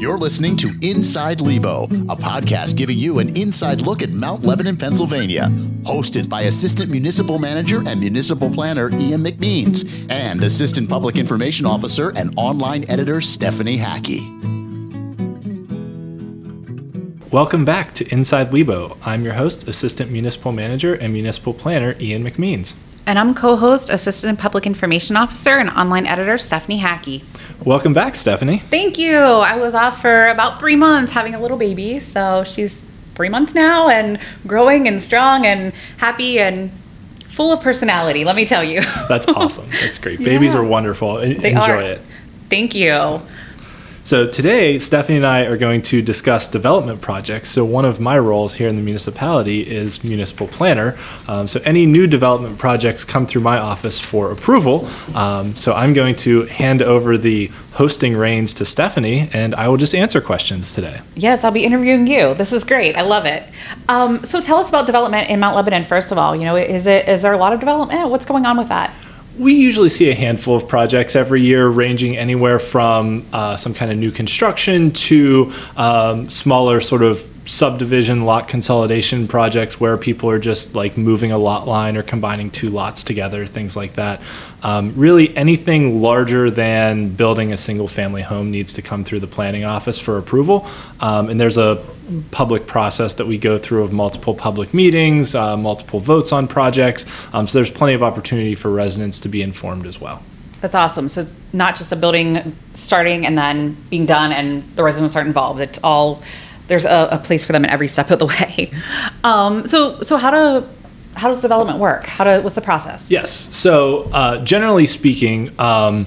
You're listening to Inside Lebo, a podcast giving you an inside look at Mount Lebanon, Pennsylvania. Hosted by Assistant Municipal Manager and Municipal Planner Ian McMeans and Assistant Public Information Officer and online editor Stephanie Hacke. Welcome back to Inside Lebo. I'm your host, Assistant Municipal Manager and Municipal Planner Ian McMeans. And I'm co host, Assistant Public Information Officer, and online editor Stephanie Hacke. Welcome back, Stephanie. Thank you. I was off for about three months having a little baby. So she's three months now and growing and strong and happy and full of personality, let me tell you. That's awesome. That's great. Babies are wonderful. They Enjoy are. it. Thank you. So, today, Stephanie and I are going to discuss development projects. So, one of my roles here in the municipality is municipal planner. Um, so, any new development projects come through my office for approval. Um, so, I'm going to hand over the hosting reins to Stephanie, and I will just answer questions today. Yes, I'll be interviewing you. This is great. I love it. Um, so tell us about development in Mount Lebanon, first of all. You know, is it is there a lot of development? What's going on with that? We usually see a handful of projects every year, ranging anywhere from uh, some kind of new construction to um, smaller sort of subdivision lot consolidation projects where people are just like moving a lot line or combining two lots together, things like that. Um, really, anything larger than building a single family home needs to come through the planning office for approval. Um, and there's a public process that we go through of multiple public meetings, uh, multiple votes on projects. Um, so there's plenty of opportunity for residents to be informed as well. That's awesome. So it's not just a building starting and then being done and the residents aren't involved. It's all there's a, a place for them in every step of the way. Um, so so how do how does development work? How do what's the process? Yes. So uh, generally speaking, um,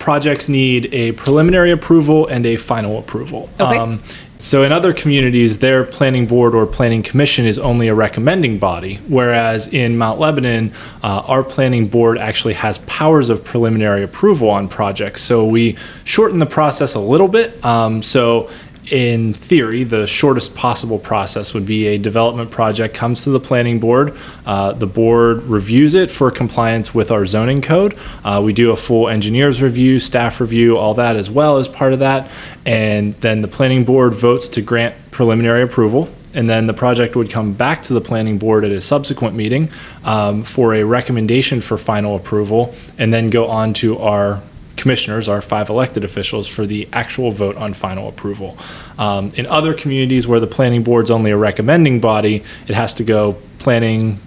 projects need a preliminary approval and a final approval. Okay. so in other communities, their planning board or planning commission is only a recommending body, whereas in Mount Lebanon, uh, our planning board actually has powers of preliminary approval on projects. So we shorten the process a little bit. Um, so in theory, the shortest possible process would be a development project comes to the planning board. Uh, the board reviews it for compliance with our zoning code. Uh, we do a full engineer's review, staff review, all that as well as part of that. And then the planning board votes to grant preliminary approval. And then the project would come back to the planning board at a subsequent meeting um, for a recommendation for final approval, and then go on to our commissioners, our five elected officials, for the actual vote on final approval. Um, in other communities where the planning board's only a recommending body, it has to go planning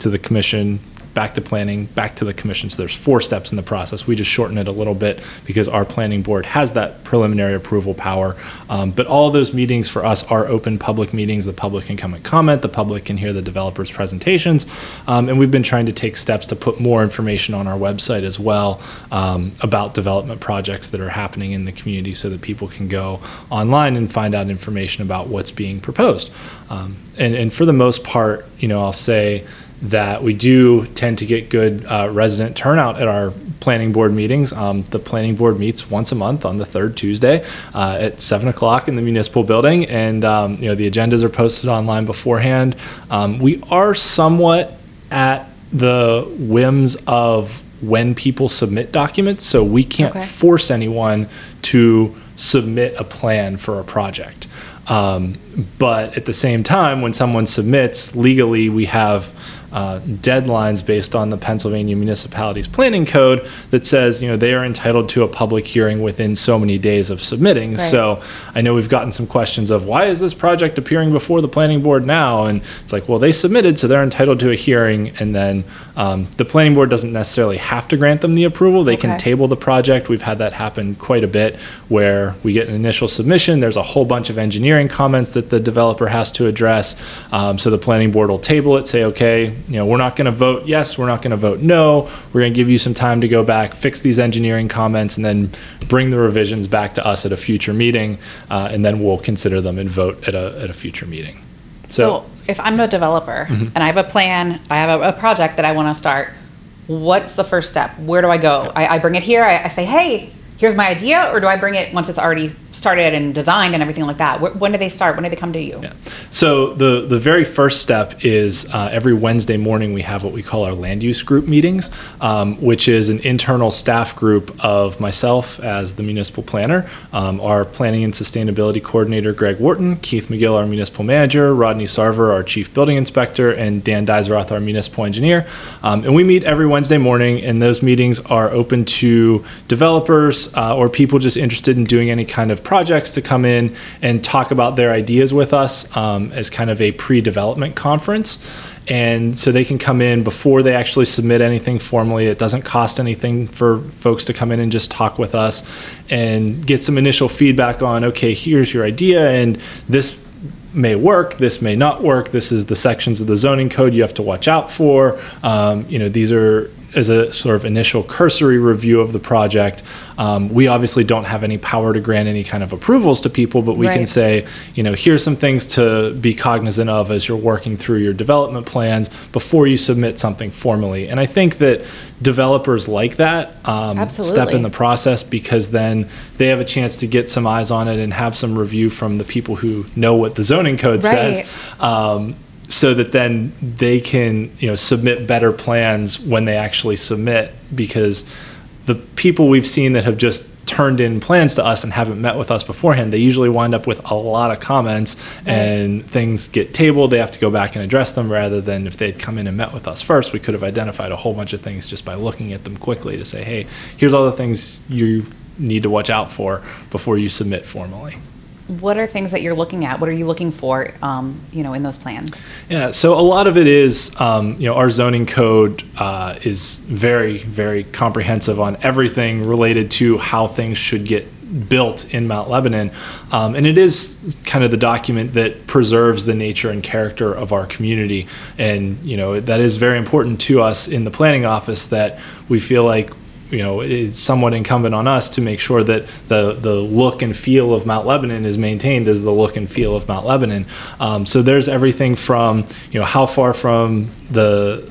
to the commission, back to planning, back to the commission. So there's four steps in the process. We just shorten it a little bit because our planning board has that preliminary approval power. Um, but all those meetings for us are open public meetings. The public can come and comment. The public can hear the developers' presentations. Um, and we've been trying to take steps to put more information on our website as well um, about development projects that are happening in the community so that people can go online and find out information about what's being proposed. Um, and, and for the most part, you know, I'll say, that we do tend to get good uh, resident turnout at our planning board meetings. Um, the planning board meets once a month on the third Tuesday uh, at seven o'clock in the municipal building, and um, you know the agendas are posted online beforehand. Um, we are somewhat at the whims of when people submit documents, so we can't Okay. force anyone to submit a plan for a project. Um, but at the same time, when someone submits legally, we have uh, deadlines based on the Pennsylvania Municipalities Planning Code that says you know they are entitled to a public hearing within so many days of submitting. Right. So I know we've gotten some questions of why is this project appearing before the planning board now? And it's like, well, they submitted, so they're entitled to a hearing, and then um, the planning board doesn't necessarily have to grant them the approval. They can table the project. We've had that happen quite a bit, where we get an initial submission. There's a whole bunch of engineering comments that the developer has to address. Um, so the planning board will table it, say, okay, you know, we're not going to vote yes, we're not going to vote no. We're going to give you some time to go back, fix these engineering comments, and then bring the revisions back to us at a future meeting, uh, and then we'll consider them and vote at a at a future meeting. So, if I'm a developer Mm-hmm. and I have a plan, I have a, a project that I want to start, what's the first step? Where do I go? I, I bring it here. I, I say, hey, here's my idea, or do I bring it once it's already started and designed and everything like that? When do they start? When do they come to you? Yeah. So the the very first step is uh, every Wednesday morning we have what we call our land use group meetings, um, which is an internal staff group of myself as the municipal planner, um, our planning and sustainability coordinator Greg Wharton, Keith McGill, our municipal manager, Rodney Sarver, our chief building inspector, and Dan Deiseroth, our municipal engineer. Um, and we meet every Wednesday morning, and those meetings are open to developers uh, or people just interested in doing any kind of projects to come in and talk about their ideas with us um, as kind of a pre-development conference. And so they can come in before they actually submit anything formally. It doesn't cost anything for folks to come in and just talk with us and get some initial feedback on, okay, here's your idea, and this may work, this may not work. This is the sections of the zoning code you have to watch out for. Um, you know, these are as a sort of initial cursory review of the project. Um, we obviously don't have any power to grant any kind of approvals to people, but we can say, you know, here's some things to be cognizant of as you're working through your development plans before you submit something formally. And I think that developers like that um, step in the process because then they have a chance to get some eyes on it and have some review from the people who know what the zoning code says. Um, so that then they can, you know, submit better plans when they actually submit because the people we've seen that have just turned in plans to us and haven't met with us beforehand, they usually wind up with a lot of comments and things get tabled. They have to go back and address them rather than if they'd come in and met with us first, we could have identified a whole bunch of things just by looking at them quickly to say, hey, here's all the things you need to watch out for before you submit formally. What are things that you're looking at? What are you looking for, um, you know, in those plans? Yeah, so a lot of it is, um, you know, our zoning code uh, is very, very comprehensive on everything related to how things should get built in Mount Lebanon. Um, and it is kind of the document that preserves the nature and character of our community. And, you know, that is very important to us in the planning office that we feel like you know, it's somewhat incumbent on us to make sure that the the look and feel of Mount Lebanon is maintained as the look and feel of Mount Lebanon. Um, so there's everything from you know how far from the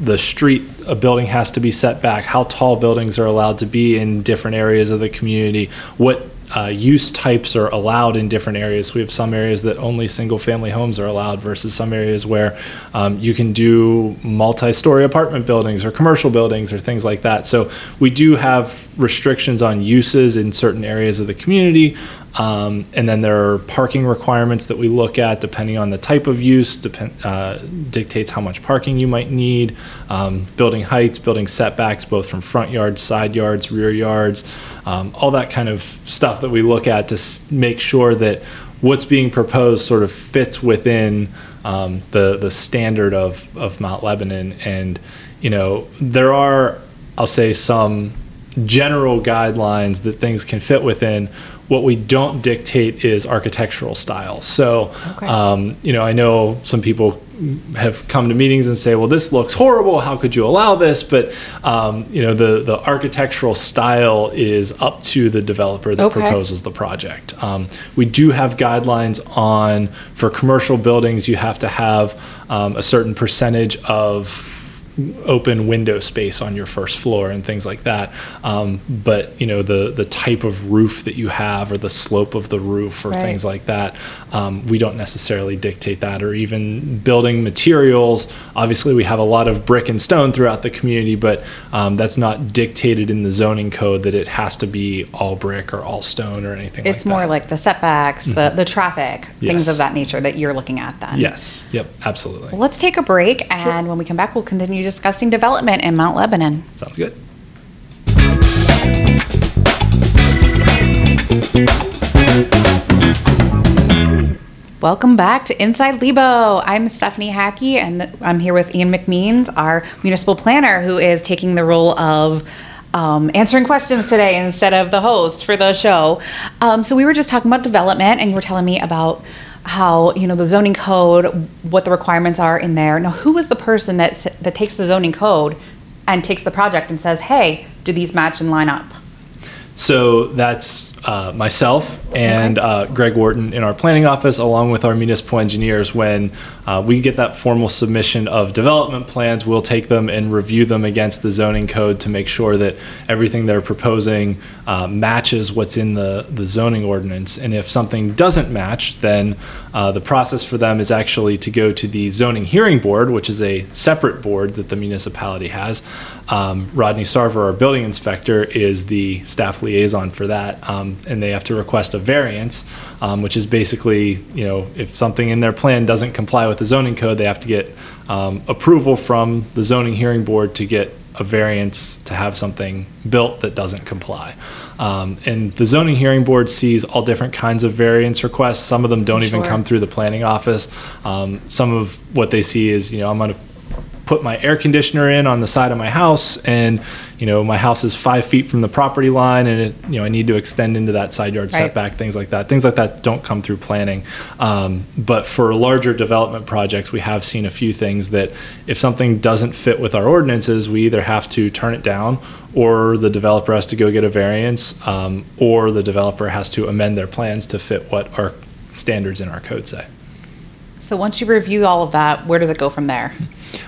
the street a building has to be set back, how tall buildings are allowed to be in different areas of the community, what uh, use types are allowed in different areas. We have some areas that only single-family homes are allowed versus some areas where um, you can do multi-story apartment buildings or commercial buildings or things like that. So we do have restrictions on uses in certain areas of the community. Um, and then there are parking requirements that we look at depending on the type of use, depend, uh, dictates how much parking you might need, um, building heights, building setbacks, both from front yards, side yards, rear yards, um, all that kind of stuff that we look at to s- make sure that what's being proposed sort of fits within um, the the standard of of Mount Lebanon. And you know there are, I'll say, some general guidelines that things can fit within. What we don't dictate is architectural style. So, Okay. um, you know, I know some people have come to meetings and say, "Well, this looks horrible. How could you allow this?" But um, you know, the the architectural style is up to the developer that Okay. proposes the project. Um, we do have guidelines on for commercial buildings. You have to have um, a certain percentage of open window space on your first floor and things like that. Um, but you know the the type of roof that you have or the slope of the roof or Right. things like that, um, we don't necessarily dictate that. Or even building materials. Obviously, we have a lot of brick and stone throughout the community, but um, that's not dictated in the zoning code that it has to be all brick or all stone or anything. It's like more that. like the setbacks, the, the traffic, things of that nature that you're looking at then. yes, yep, absolutely. Well, let's take a break, and when we come back, we'll continue discussing development in Mount Lebanon. Sounds good. Welcome back to Inside Lebo. I'm Stephanie Hacke, and I'm here with Ian McMeans, our municipal planner, who is taking the role of um, answering questions today instead of the host for the show. Um, so we were just talking about development, and you were telling me about how you know the zoning code, what the requirements are in there. Now, who is the person that that takes the zoning code and takes the project and says, "Hey, do these match and line up?" So that's uh, myself and uh, Greg Wharton in our planning office, along with our municipal engineers. When uh, we get that formal submission of development plans, we'll take them and review them against the zoning code to make sure that everything they're proposing uh, matches what's in the, the zoning ordinance. And if something doesn't match, then uh, the process for them is actually to go to the zoning hearing board, which is a separate board that the municipality has. Um, Rodney Sarver, our building inspector, is the staff liaison for that, um, and they have to request a variance, um, which is basically, you know, if something in their plan doesn't comply with the zoning code, they have to get um, approval from the zoning hearing board to get a variance to have something built that doesn't comply. Um, and the zoning hearing board sees all different kinds of variance requests. Some of them don't even Sure. come through the planning office. Um, some of what they see is, you know, I'm going to put my air conditioner in on the side of my house and you know my house is five feet from the property line and it you know i need to extend into that side yard Right. setback things like that things like that don't come through planning um, but for larger development projects we have seen a few things that if something doesn't fit with our ordinances we either have to turn it down or the developer has to go get a variance um, or the developer has to amend their plans to fit what our standards in our code say So once you review all of that, where does it go from there?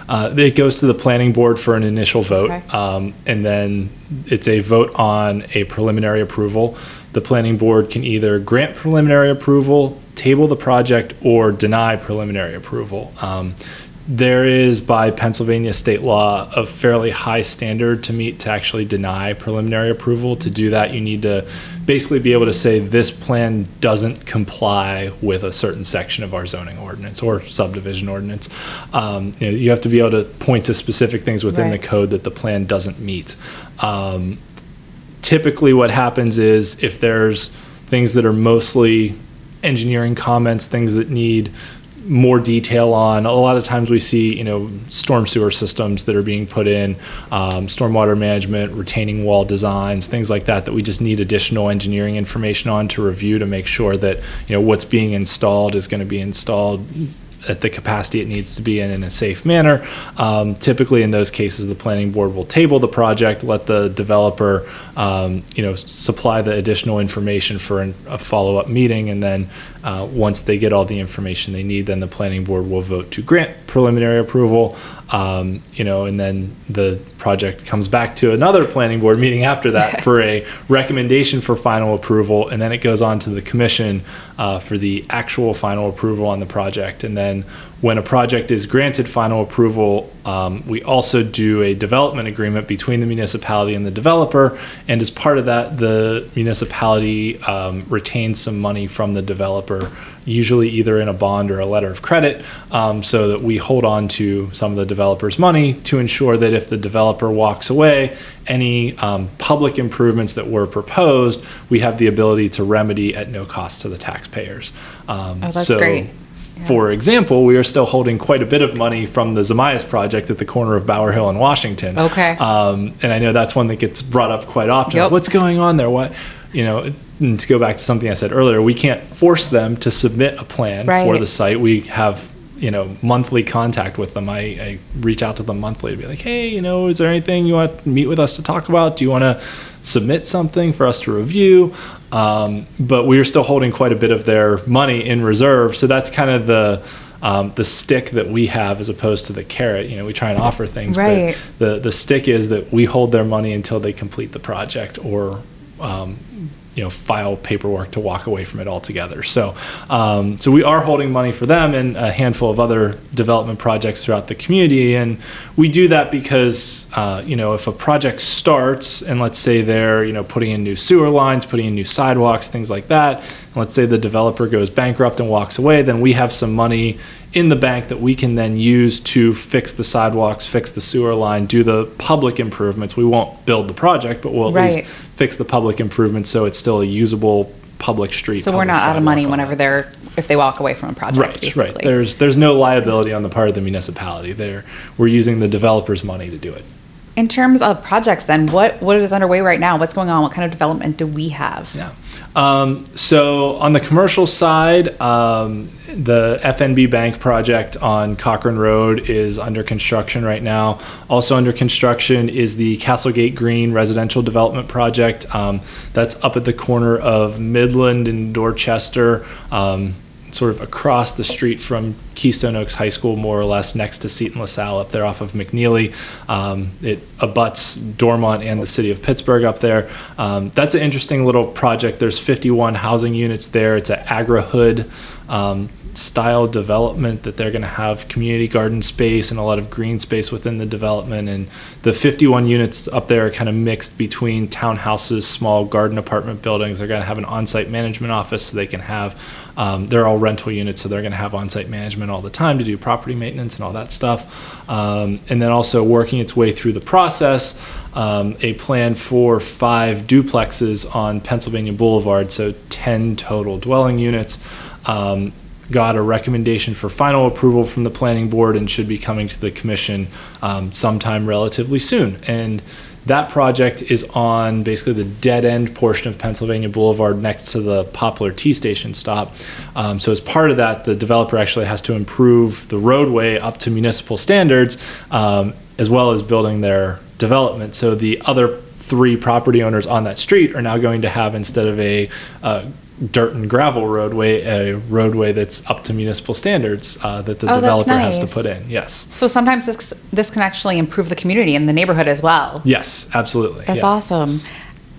Uh, It goes to the planning board for an initial vote, Okay. um, and then it's a vote on a preliminary approval. The planning board can either grant preliminary approval, table the project, or deny preliminary approval. Um, There is, by Pennsylvania state law, a fairly high standard to meet to actually deny preliminary approval. To do that, you need to basically be able to say this plan doesn't comply with a certain section of our zoning ordinance or subdivision ordinance. Um, you, know, you have to be able to point to specific things within the code that the plan doesn't meet. Um, typically, what happens is if there's things that are mostly engineering comments, things that need more detail on. A lot of times we see, you know, storm sewer systems that are being put in, um, stormwater management, retaining wall designs, things like that, that we just need additional engineering information on to review to make sure that, you know, what's being installed is going to be installed at the capacity it needs to be in in a safe manner. Um, typically, in those cases, the planning board will table the project, let the developer, um, you know, supply the additional information for an, a follow-up meeting, and then uh, once they get all the information they need, then the planning board will vote to grant preliminary approval. Um, you know, and then the project comes back to another planning board meeting after that for a recommendation for final approval, and then it goes on to the commission uh, for the actual final approval on the project. And then when a project is granted final approval, um, we also do a development agreement between the municipality and the developer. And as part of that, the municipality um, retains some money from the developer, usually either in a bond or a letter of credit, um, so that we hold on to some of the developer's money to ensure that if the developer walks away, any um, public improvements that were proposed, we have the ability to remedy at no cost to the taxpayers. Um, Oh, that's so, great. Yeah. For example, we are still holding quite a bit of money from the Zamias project at the corner of Bower Hill and Washington. Okay. Um, and I know that's one that gets brought up quite often. Yep. What's going on there? What, you know, and to go back to something I said earlier, we can't force them to submit a plan for the site. We have, you know, monthly contact with them. I, I reach out to them monthly to be like, hey, you know, is there anything you want to meet with us to talk about? Do you want to submit something for us to review? Um, but we are still holding quite a bit of their money in reserve. So that's kind of the, um, the stick that we have as opposed to the carrot. You know, we try and offer things, Right. but the, the stick is that we hold their money until they complete the project or, um, you know, file paperwork to walk away from it altogether. So, um, so we are holding money for them and a handful of other development projects throughout the community, and we do that because, uh, you know, if a project starts and let's say they're, you know, putting in new sewer lines, putting in new sidewalks, things like that, let's say the developer goes bankrupt and walks away, then we have some money in the bank that we can then use to fix the sidewalks, fix the sewer line, do the public improvements. We won't build the project, but we'll at Right. least fix the public improvements so it's still a usable public street. So we're not out of money whenever they're, if they walk away from a project, Right, basically. right. There's there's no liability on the part of the municipality. There, we're using the developer's money to do it. In terms of projects, then what what is underway right now? What's going on? What kind of development do we have? Yeah. Um, so on the commercial side, um, the FNB Bank project on Cochrane Road is under construction right now. Also under construction is the Castlegate Green residential development project. Um, that's up at the corner of Midland and Dorchester. Sort of across the street from Keystone Oaks High School, more or less next to Seton LaSalle up there off of McNeilly. Um, it abuts Dormont and the city of Pittsburgh up there. Um, that's an interesting little project. There's 51 housing units there. It's an agri-hood um, style development that they're going to have community garden space and a lot of green space within the development. And the 51 units up there are kind of mixed between townhouses, small garden apartment buildings. They're going to have an on-site management office so they can have. Um, they're all rental units, so they're going to have on-site management all the time to do property maintenance and all that stuff. Um, and then also working its way through the process, um, a plan for five duplexes on Pennsylvania Boulevard, so 10 total dwelling units. Um, got a recommendation for final approval from the planning board and should be coming to the commission um, sometime relatively soon. And that project is on basically the dead end portion of Pennsylvania Boulevard next to the Poplar T station stop. Um, so, as part of that, the developer actually has to improve the roadway up to municipal standards um, as well as building their development. So, the other three property owners on that street are now going to have instead of a uh, dirt and gravel roadway, a roadway that's up to municipal standards uh, that the Oh, that's developer has to put in. Yes. So sometimes this this can actually improve the community and the neighborhood as well. Yes, absolutely. That's yeah. awesome.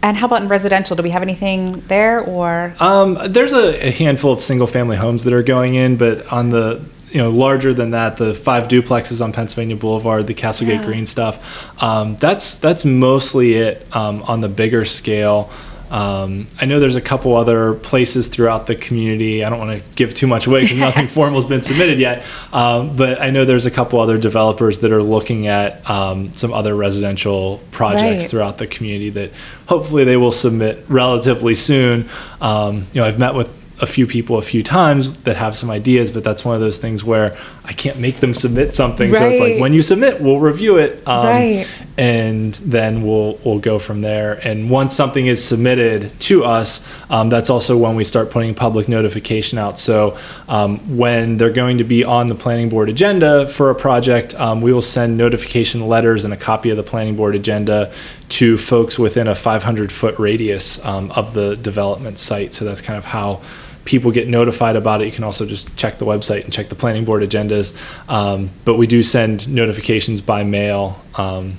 And how about in residential? Do we have anything there or? Um, there's a, a handful of single family homes that are going in, but on the you know larger than that, the five duplexes on Pennsylvania Boulevard, the Castlegate Yeah. Green stuff, um, that's that's mostly it um, on the bigger scale. Um, I know there's a couple other places throughout the community. I don't want to give too much away because nothing formal has been submitted yet. Um, but I know there's a couple other developers that are looking at um, some other residential projects Right. throughout the community that hopefully they will submit relatively soon. Um, you know, I've met with a few people a few times that have some ideas, but that's one of those things where I can't make them submit something. So it's like when you submit, we'll review it, um, Right. and then we'll we'll go from there. And once something is submitted to us, um, that's also when we start putting public notification out. So um, when they're going to be on the planning board agenda for a project, um, we will send notification letters and a copy of the planning board agenda to folks within a 500 foot radius um, of the development site. So that's kind of how people get notified about it. You can also just check the website and check the planning board agendas. Um, but we do send notifications by mail um,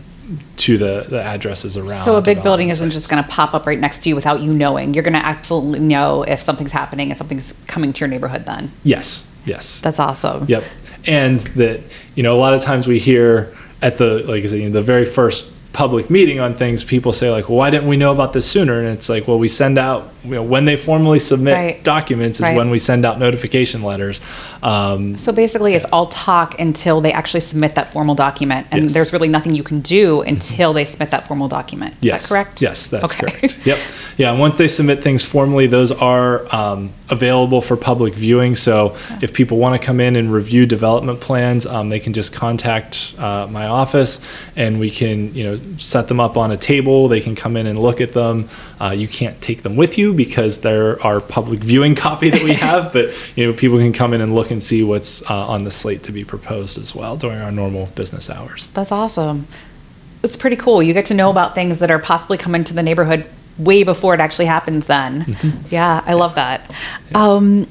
to the, the addresses around. So a big building isn't just going to pop up right next to you without you knowing. You're going to absolutely know if something's happening and something's coming to your neighborhood. Then Yes, yes. that's awesome. Yep. And that, you know, a lot of times we hear at the, like I said, you know, the very first public meeting on things, people say like, well, why didn't we know about this sooner? And it's like, well, we send out, you know, when they formally submit Right. documents is Right. when we send out notification letters. Um, So basically, it's all talk until they actually submit that formal document, and Yes. there's really nothing you can do until they submit that formal document. Is Yes. that correct? Yes, that's Okay. correct. Yep. Yeah. And once they submit things formally, those are um, available for public viewing. So if people want to come in and review development plans, um, they can just contact uh, my office, and we can, you know, set them up on a table. They can come in and look at them. Uh, you can't take them with you because they're our public viewing copy that we have, but you know, people can come in and look and see what's uh, on the slate to be proposed as well during our normal business hours. That's awesome. It's pretty cool. You get to know about things that are possibly coming to the neighborhood way before it actually happens. Then, Mm-hmm. yeah, I love that. Um,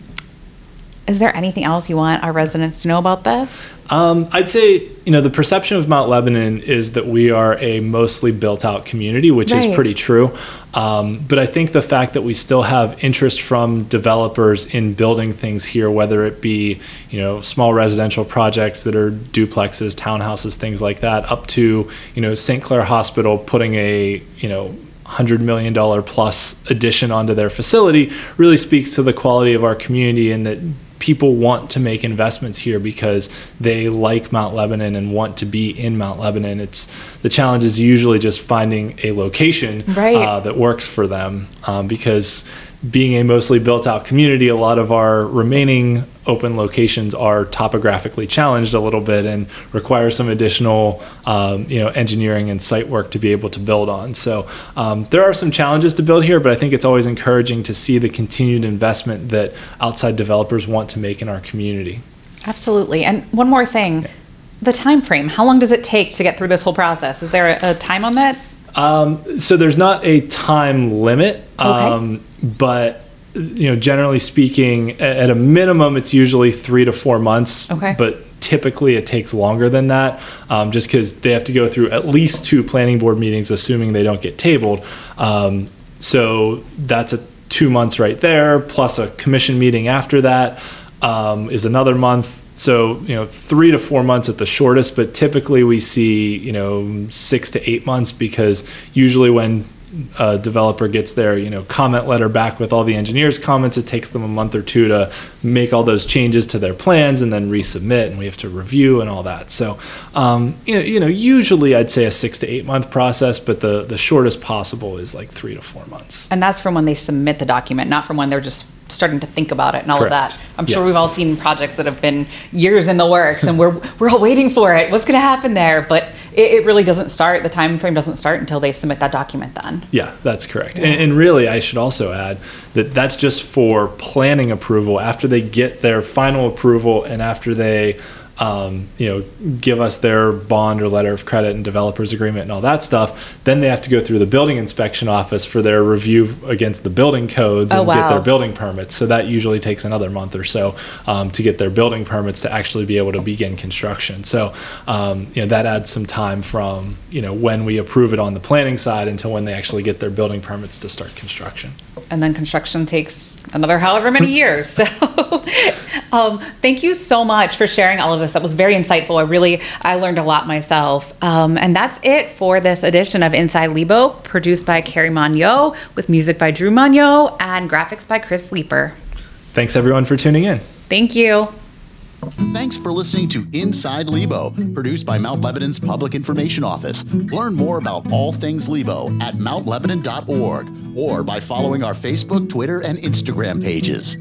is there anything else you want our residents to know about this? Um, I'd say, you know, the perception of Mount Lebanon is that we are a mostly built out community, which is pretty true. Um, but I think the fact that we still have interest from developers in building things here, whether it be, you know, small residential projects that are duplexes, townhouses, things like that, up to, you know, St. Clair Hospital putting a, you know, $100 million plus addition onto their facility really speaks to the quality of our community and that people want to make investments here because they like Mount Lebanon and want to be in Mount Lebanon. It's the challenge is usually just finding a location Right. uh, that works for them um, because being a mostly built out community, a lot of our remaining open locations are topographically challenged a little bit and require some additional um, you know engineering and site work to be able to build on. So um, there are some challenges to build here, but I think it's always encouraging to see the continued investment that outside developers want to make in our community. Absolutely. And one more thing, the time frame. How long does it take to get through this whole process? Is there a, a time on that? Um, so there's not a time limit, um, but you know, generally speaking, at a minimum, it's usually three to four months. Okay. But typically, it takes longer than that, um, just because they have to go through at least two planning board meetings, assuming they don't get tabled. Um, so that's a two months right there, plus a commission meeting after that um, is another month. So you know, three to four months at the shortest, but typically we see you know six to eight months because usually when a developer gets their you know comment letter back with all the engineers comments it takes them a month or two to make all those changes to their plans and then resubmit and we have to review and all that so um, you, know, you know usually i'd say a six to eight month process but the the shortest possible is like three to four months And that's from when they submit the document, not from when they're just starting to think about it and all of that. I'm sure Yes. we've all seen projects that have been years in the works and we're we're all waiting for it. What's going to happen there? But it, it really doesn't start. The time frame doesn't start until they submit that document. Then. Yeah, that's correct. And, and really, I should also add that that's just for planning approval. After they get their final approval and after they, um, you know, give us their bond or letter of credit and developers agreement and all that stuff, then they have to go through the building inspection office for their review against the building codes Oh, and get their building permits. So that usually takes another month or so um, to get their building permits to actually be able to begin construction. So um, you know that adds some time from you know when we approve it on the planning side until when they actually get their building permits to start construction. and then construction takes another however many years. So, um, thank you so much for sharing all of this. That was very insightful. I really, I learned a lot myself. Um, and that's it for this edition of Inside Lebo, produced by Carrie Monyo, with music by Drew Monyo and graphics by Chris Leeper. Thanks everyone for tuning in. Thank you. Thanks for listening to Inside Lebo, produced by Mount Lebanon's Public Information Office. Learn more about all things Lebo at mountlebanon.org or by following our Facebook, Twitter, and Instagram pages.